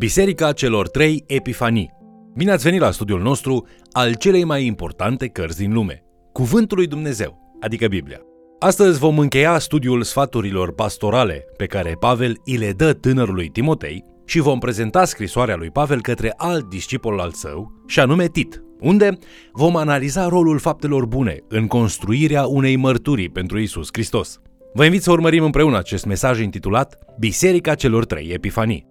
Biserica celor trei Epifanii. Bine ați venit la studiul nostru al celei mai importante cărți din lume, Cuvântul lui Dumnezeu, adică Biblia. Astăzi vom încheia studiul sfaturilor pastorale pe care Pavel îi le dă tânărului Timotei și vom prezenta scrisoarea lui Pavel către alt discipol al său, și anume Tit, unde vom analiza rolul faptelor bune în construirea unei mărturii pentru Isus Hristos. Vă invit să urmărim împreună acest mesaj intitulat Biserica celor trei Epifanii.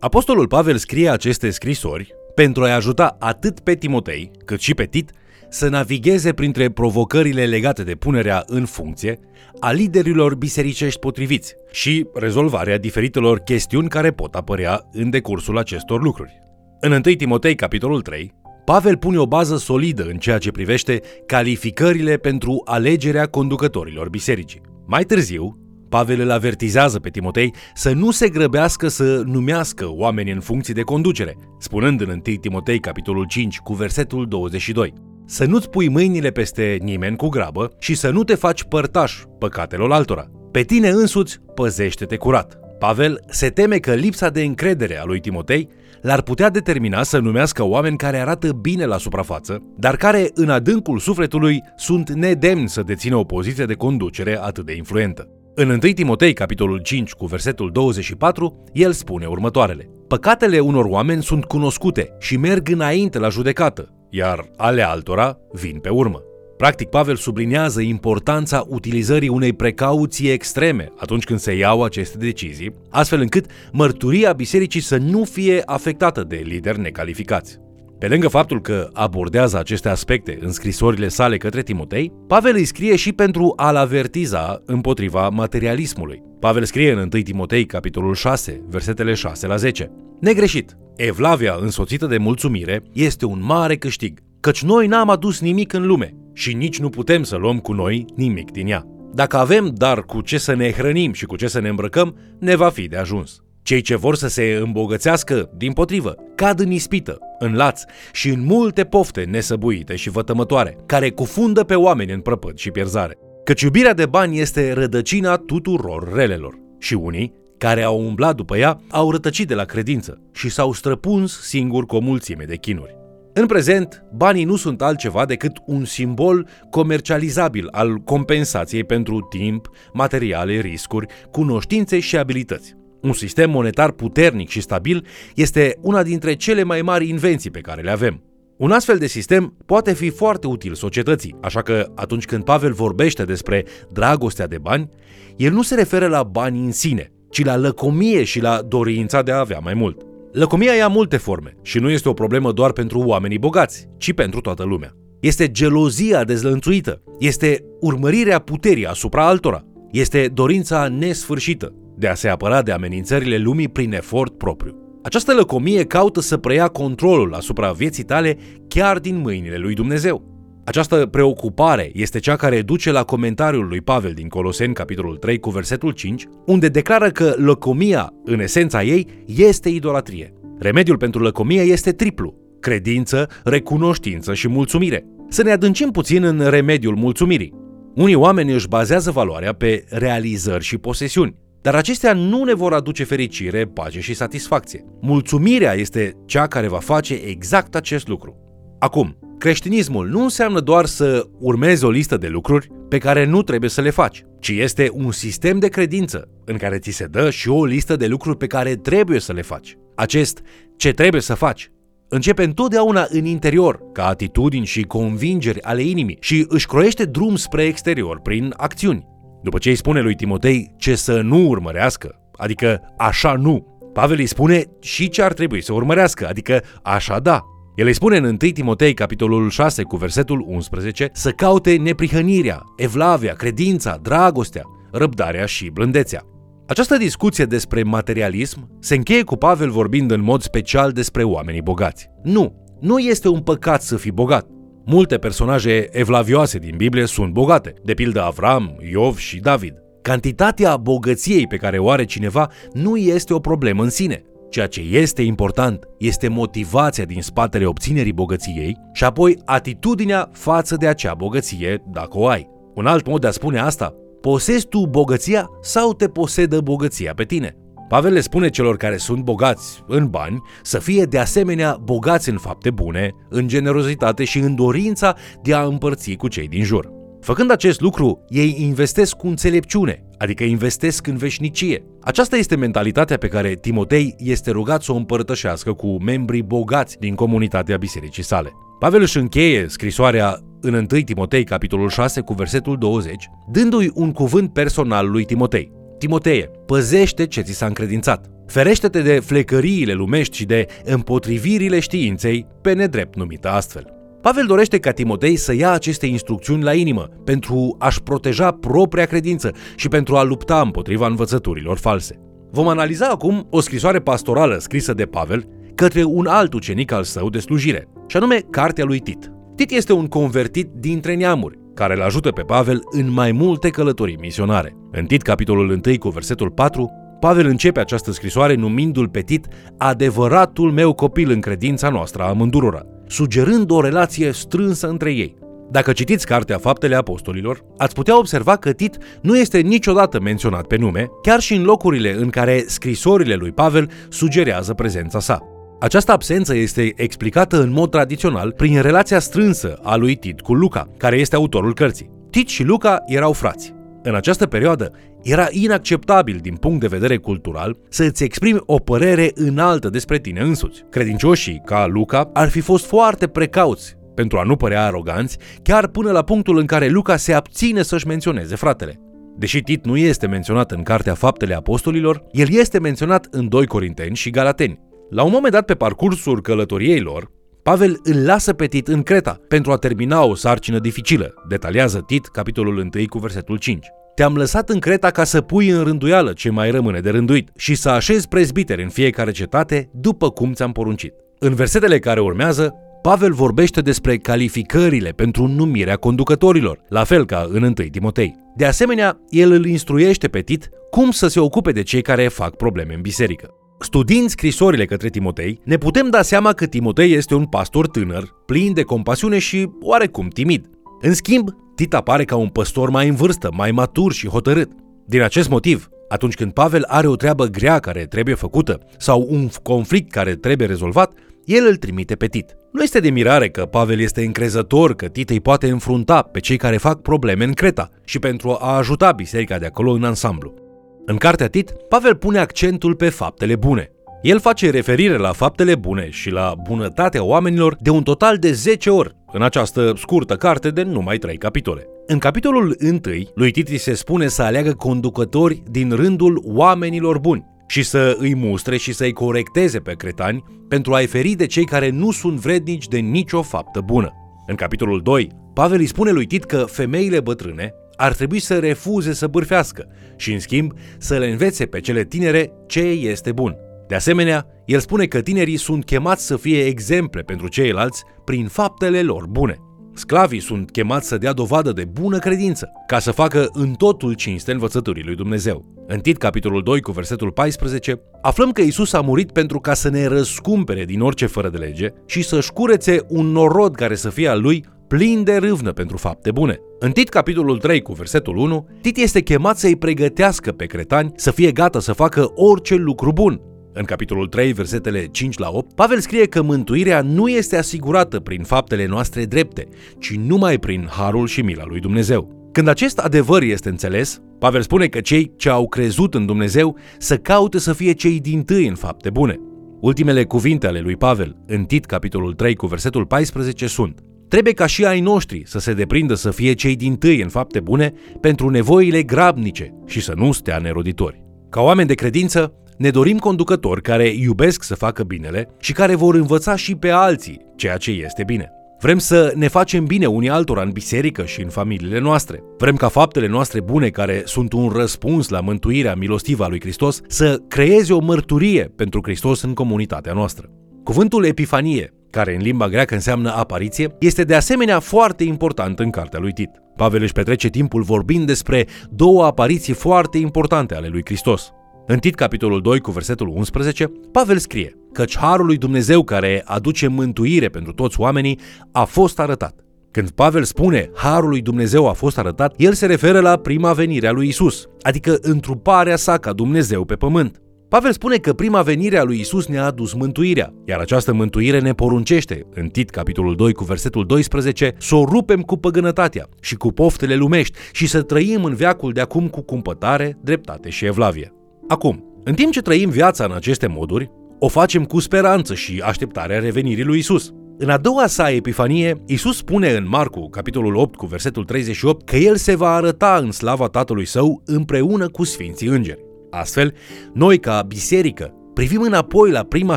Apostolul Pavel scrie aceste scrisori pentru a-i ajuta atât pe Timotei, cât și pe Tit să navigheze printre provocările legate de punerea în funcție a liderilor bisericești potriviți și rezolvarea diferitelor chestiuni care pot apărea în decursul acestor lucruri. În 1 Timotei, capitolul 3, Pavel pune o bază solidă în ceea ce privește calificările pentru alegerea conducătorilor bisericii. Mai târziu, Pavel îl avertizează pe Timotei să nu se grăbească să numească oameni în funcții de conducere, spunând în 1 Timotei capitolul 5 cu versetul 22. Să nu-ți pui mâinile peste nimeni cu grabă și să nu te faci părtaș păcatelor altora. Pe tine însuți păzește-te curat. Pavel se teme că lipsa de încredere a lui Timotei l-ar putea determina să numească oameni care arată bine la suprafață, dar care în adâncul sufletului sunt nedemni să dețină o poziție de conducere atât de influentă. În 1 Timotei, capitolul 5, cu versetul 24, el spune următoarele. Păcatele unor oameni sunt cunoscute și merg înainte la judecată, iar ale altora vin pe urmă. Practic, Pavel subliniază importanța utilizării unei precauții extreme atunci când se iau aceste decizii, astfel încât mărturia bisericii să nu fie afectată de lideri necalificați. Pe lângă faptul că abordează aceste aspecte în scrisorile sale către Timotei, Pavel îi scrie și pentru a-l avertiza împotriva materialismului. Pavel scrie în 1 Timotei, capitolul 6, versetele 6 la 10. Negreșit, Evlavia însoțită de mulțumire este un mare câștig, căci noi n-am adus nimic în lume și nici nu putem să luăm cu noi nimic din ea. Dacă avem dar cu ce să ne hrănim și cu ce să ne îmbrăcăm, ne va fi de ajuns. Cei ce vor să se îmbogățească, din potrivă, cad în ispită, în laț și în multe pofte nesăbuite și vătămătoare, care cufundă pe oameni în prăpăd și pierzare. Căci iubirea de bani este rădăcina tuturor relelor. Și unii, care au umblat după ea, au rătăcit de la credință și s-au străpuns singur cu o mulțime de chinuri. În prezent, banii nu sunt altceva decât un simbol comercializabil al compensației pentru timp, materiale, riscuri, cunoștințe și abilități. Un sistem monetar puternic și stabil este una dintre cele mai mari invenții pe care le avem. Un astfel de sistem poate fi foarte util societății, așa că atunci când Pavel vorbește despre dragostea de bani, el nu se referă la bani în sine, ci la lăcomie și la dorința de a avea mai mult. Lăcomia ia multe forme și nu este o problemă doar pentru oamenii bogați, ci pentru toată lumea. Este gelozia dezlănțuită, este urmărirea puterii asupra altora, este dorința nesfârșită de a se apăra de amenințările lumii prin efort propriu. Această lăcomie caută să preia controlul asupra vieții tale chiar din mâinile lui Dumnezeu. Această preocupare este cea care duce la comentariul lui Pavel din Coloseni, capitolul 3, cu versetul 5, unde declară că lăcomia, în esența ei, este idolatrie. Remediul pentru lăcomie este triplu, credință, recunoștință și mulțumire. Să ne adâncim puțin în remediul mulțumirii. Unii oameni își bazează valoarea pe realizări și posesiuni, dar acestea nu ne vor aduce fericire, pace și satisfacție. Mulțumirea este cea care va face exact acest lucru. Acum, Creștinismul nu înseamnă doar să urmezi o listă de lucruri pe care nu trebuie să le faci, ci este un sistem de credință în care ți se dă și o listă de lucruri pe care trebuie să le faci. Acest ce trebuie să faci începe întotdeauna în interior, ca atitudini și convingeri ale inimii și își croiește drum spre exterior prin acțiuni. După ce îi spune lui Timotei ce să nu urmărească, adică așa nu, Pavel îi spune și ce ar trebui să urmărească, adică așa da. El îi spune în 1 Timotei, capitolul 6, cu versetul 11, să caute neprihănirea, evlavia, credința, dragostea, răbdarea și blândețea. Această discuție despre materialism se încheie cu Pavel vorbind în mod special despre oamenii bogați. Nu, nu este un păcat să fii bogat. Multe personaje evlavioase din Biblie sunt bogate, de pildă Avram, Iov și David. Cantitatea bogăției pe care o are cineva nu este o problemă în sine. Ceea ce este important este motivația din spatele obținerii bogăției și apoi atitudinea față de acea bogăție dacă o ai. Un alt mod de a spune asta, posezi tu bogăția sau te posedă bogăția pe tine? Pavel le spune celor care sunt bogați în bani să fie de asemenea bogați în fapte bune, în generozitate și în dorința de a împărți cu cei din jur. Făcând acest lucru, ei investesc cu înțelepciune, adică investesc în veșnicie. Aceasta este mentalitatea pe care Timotei este rugat să o împărtășească cu membrii bogați din comunitatea bisericii sale. Pavel își încheie scrisoarea în 1 Timotei, capitolul 6, cu versetul 20, dându-i un cuvânt personal lui Timotei. Timoteie, păzește ce ți s-a încredințat. Ferește-te de flecăriile lumești și de împotrivirile științei, pe nedrept numită astfel. Pavel dorește ca Timotei să ia aceste instrucțiuni la inimă pentru a-și proteja propria credință și pentru a lupta împotriva învățăturilor false. Vom analiza acum o scrisoare pastorală scrisă de Pavel către un alt ucenic al său de slujire, și anume Cartea lui Tit. Tit este un convertit dintre neamuri, care îl ajută pe Pavel în mai multe călătorii misionare. În Tit, capitolul 1 cu versetul 4, Pavel începe această scrisoare numindu-l pe Tit adevăratul meu copil în credința noastră a mândurora, sugerând o relație strânsă între ei. Dacă citiți cartea Faptele Apostolilor, ați putea observa că Tit nu este niciodată menționat pe nume, chiar și în locurile în care scrisorile lui Pavel sugerează prezența sa. Această absență este explicată în mod tradițional prin relația strânsă a lui Tit cu Luca, care este autorul cărții. Tit și Luca erau frați. În această perioadă, era inacceptabil din punct de vedere cultural să îți exprimi o părere înaltă despre tine însuți. Credincioșii, ca Luca, ar fi fost foarte precauți pentru a nu părea aroganți, chiar până la punctul în care Luca se abține să-și menționeze fratele. Deși Tit nu este menționat în Cartea Faptele Apostolilor, el este menționat în 2 Corinteni și Galateni. La un moment dat pe parcursul călătoriei lor, Pavel îl lasă pe Tit în Creta pentru a termina o sarcină dificilă, detaliază Tit, capitolul 1 cu versetul 5. Te-am lăsat în Creta ca să pui în rânduială ce mai rămâne de rânduit și să așezi prezbiteri în fiecare cetate după cum ți-am poruncit. În versetele care urmează, Pavel vorbește despre calificările pentru numirea conducătorilor, la fel ca în 1 Timotei. De asemenea, el îl instruiește pe Tit cum să se ocupe de cei care fac probleme în biserică. Studiind scrisorile către Timotei, ne putem da seama că Timotei este un pastor tânăr, plin de compasiune și oarecum timid. În schimb, Tit apare ca un păstor mai în vârstă, mai matur și hotărât. Din acest motiv, atunci când Pavel are o treabă grea care trebuie făcută sau un conflict care trebuie rezolvat, el îl trimite pe Tit. Nu este de mirare că Pavel este încrezător că Tit îi poate înfrunta pe cei care fac probleme în Creta și pentru a ajuta biserica de acolo în ansamblu. În cartea Tit, Pavel pune accentul pe faptele bune. El face referire la faptele bune și la bunătatea oamenilor de un total de 10 ori în această scurtă carte de numai 3 capitole. În capitolul 1, lui Titi se spune să aleagă conducători din rândul oamenilor buni și să îi mustre și să-i corecteze pe cretani pentru a-i feri de cei care nu sunt vrednici de nicio faptă bună. În capitolul 2, Pavel îi spune lui Tit că femeile bătrâne ar trebui să refuze să bârfească și, în schimb, să le învețe pe cele tinere ce este bun. De asemenea, el spune că tinerii sunt chemați să fie exemple pentru ceilalți prin faptele lor bune. Sclavii sunt chemați să dea dovadă de bună credință, ca să facă în totul cinste învățăturii lui Dumnezeu. În Tit, capitolul 2, cu versetul 14, aflăm că Isus a murit pentru ca să ne răscumpere din orice fără de lege și să-și curețe un norod care să fie al lui plin de râvnă pentru fapte bune. În Tit, capitolul 3, cu versetul 1, Tit este chemat să-i pregătească pe cretani să fie gata să facă orice lucru bun. În capitolul 3, versetele 5 la 8, Pavel scrie că mântuirea nu este asigurată prin faptele noastre drepte, ci numai prin harul și mila lui Dumnezeu. Când acest adevăr este înțeles, Pavel spune că cei ce au crezut în Dumnezeu să caute să fie cei din tâi în fapte bune. Ultimele cuvinte ale lui Pavel, în Tit, capitolul 3, cu versetul 14, sunt Trebuie ca și ai noștri să se deprindă să fie cei din tâi în fapte bune pentru nevoile grabnice și să nu stea neroditori. Ca oameni de credință, ne dorim conducători care iubesc să facă binele și care vor învăța și pe alții ceea ce este bine. Vrem să ne facem bine unii altora în biserică și în familiile noastre. Vrem ca faptele noastre bune, care sunt un răspuns la mântuirea milostivă a lui Hristos, să creeze o mărturie pentru Hristos în comunitatea noastră. Cuvântul Epifanie, care în limba greacă înseamnă apariție, este de asemenea foarte important în cartea lui Tit. Pavel își petrece timpul vorbind despre două apariții foarte importante ale lui Hristos. În Tit, capitolul 2, cu versetul 11, Pavel scrie căci harul lui Dumnezeu care aduce mântuire pentru toți oamenii a fost arătat. Când Pavel spune harul lui Dumnezeu a fost arătat, el se referă la prima venire a lui Isus, adică întruparea sa ca Dumnezeu pe pământ. Pavel spune că prima venire a lui Isus ne-a adus mântuirea, iar această mântuire ne poruncește, în Tit, capitolul 2, cu versetul 12, să o rupem cu păgânătatea și cu poftele lumești și să trăim în veacul de acum cu cumpătare, dreptate și evlavie. Acum, în timp ce trăim viața în aceste moduri, o facem cu speranță și așteptarea revenirii lui Isus. În a doua sa epifanie, Isus spune în Marcu, capitolul 8, cu versetul 38, că El se va arăta în slava Tatălui Său împreună cu Sfinții Îngeri. Astfel, noi ca biserică privim înapoi la prima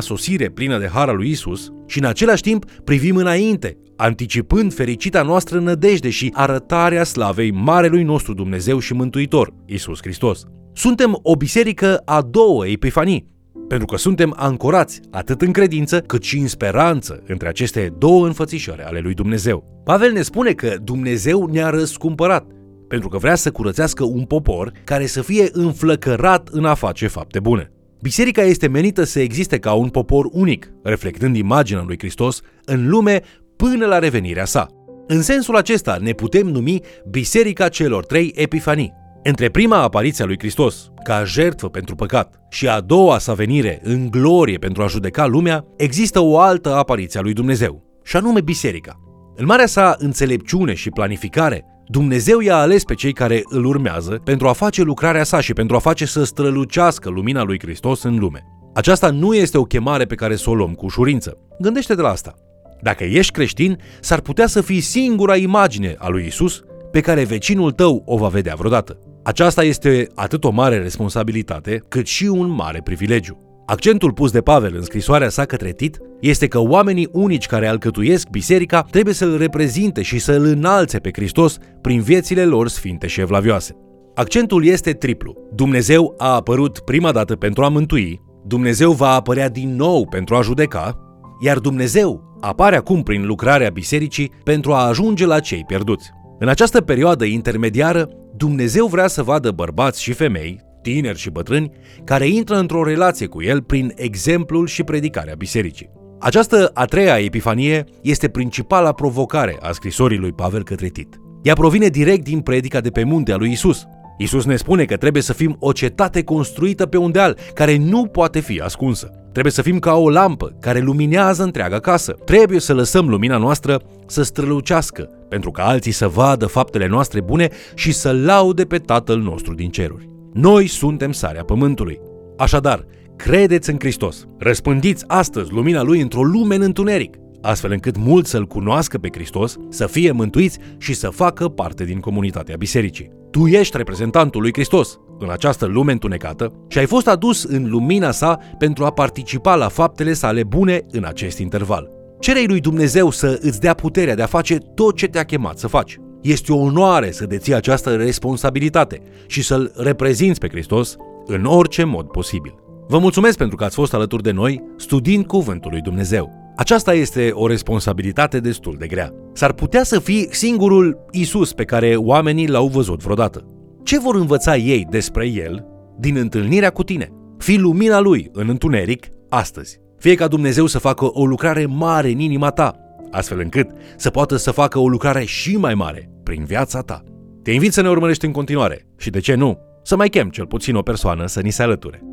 sosire plină de har lui Isus și în același timp privim înainte, anticipând fericita noastră nădejde și arătarea slavei Marelui nostru Dumnezeu și Mântuitor, Isus Hristos. Suntem o biserică a două epifanii, pentru că suntem ancorați atât în credință cât și în speranță între aceste două înfățișări ale lui Dumnezeu. Pavel ne spune că Dumnezeu ne-a răscumpărat pentru că vrea să curățească un popor care să fie înflăcărat în a face fapte bune. Biserica este menită să existe ca un popor unic, reflectând imaginea lui Hristos în lume până la revenirea sa. În sensul acesta ne putem numi Biserica celor trei epifanii. Între prima apariție a lui Hristos, ca jertfă pentru păcat, și a doua sa venire în glorie pentru a judeca lumea, există o altă apariție a lui Dumnezeu, și anume Biserica. În marea sa înțelepciune și planificare, Dumnezeu i-a ales pe cei care îl urmează pentru a face lucrarea sa și pentru a face să strălucească lumina lui Hristos în lume. Aceasta nu este o chemare pe care să o luăm cu ușurință. Gândește de la asta. Dacă ești creștin, s-ar putea să fii singura imagine a lui Isus pe care vecinul tău o va vedea vreodată. Aceasta este atât o mare responsabilitate, cât și un mare privilegiu. Accentul pus de Pavel în scrisoarea sa către Tit este că oamenii unici care alcătuiesc biserica trebuie să-l reprezinte și să-l înalțe pe Hristos prin viețile lor sfinte și evlavioase. Accentul este triplu. Dumnezeu a apărut prima dată pentru a mântui, Dumnezeu va apărea din nou pentru a judeca, iar Dumnezeu apare acum prin lucrarea bisericii pentru a ajunge la cei pierduți. În această perioadă intermediară, Dumnezeu vrea să vadă bărbați și femei, tineri și bătrâni, care intră într-o relație cu el prin exemplul și predicarea bisericii. Această a treia epifanie este principala provocare a scrisorii lui Pavel către Tit. Ea provine direct din predica de pe munte a lui Isus. Isus ne spune că trebuie să fim o cetate construită pe un deal, care nu poate fi ascunsă. Trebuie să fim ca o lampă care luminează întreaga casă. Trebuie să lăsăm lumina noastră să strălucească, pentru ca alții să vadă faptele noastre bune și să laude pe Tatăl nostru din ceruri. Noi suntem sarea pământului. Așadar, credeți în Hristos. Răspândiți astăzi lumina Lui într-o lume în întuneric, astfel încât mulți să-L cunoască pe Hristos, să fie mântuiți și să facă parte din comunitatea bisericii. Tu ești reprezentantul lui Hristos în această lume întunecată și ai fost adus în lumina sa pentru a participa la faptele sale bune în acest interval. Cerei lui Dumnezeu să îți dea puterea de a face tot ce te-a chemat să faci. Este o onoare să deții această responsabilitate și să-L reprezinți pe Hristos în orice mod posibil. Vă mulțumesc pentru că ați fost alături de noi studiind Cuvântul lui Dumnezeu. Aceasta este o responsabilitate destul de grea. S-ar putea să fii singurul Isus pe care oamenii l-au văzut vreodată. Ce vor învăța ei despre El din întâlnirea cu tine? Fii lumina Lui în întuneric astăzi. Fie ca Dumnezeu să facă o lucrare mare în inima ta, astfel încât să poată să facă o lucrare și mai mare prin viața ta. Te invit să ne urmărești în continuare și, de ce nu, să mai chem cel puțin o persoană să ni se alăture.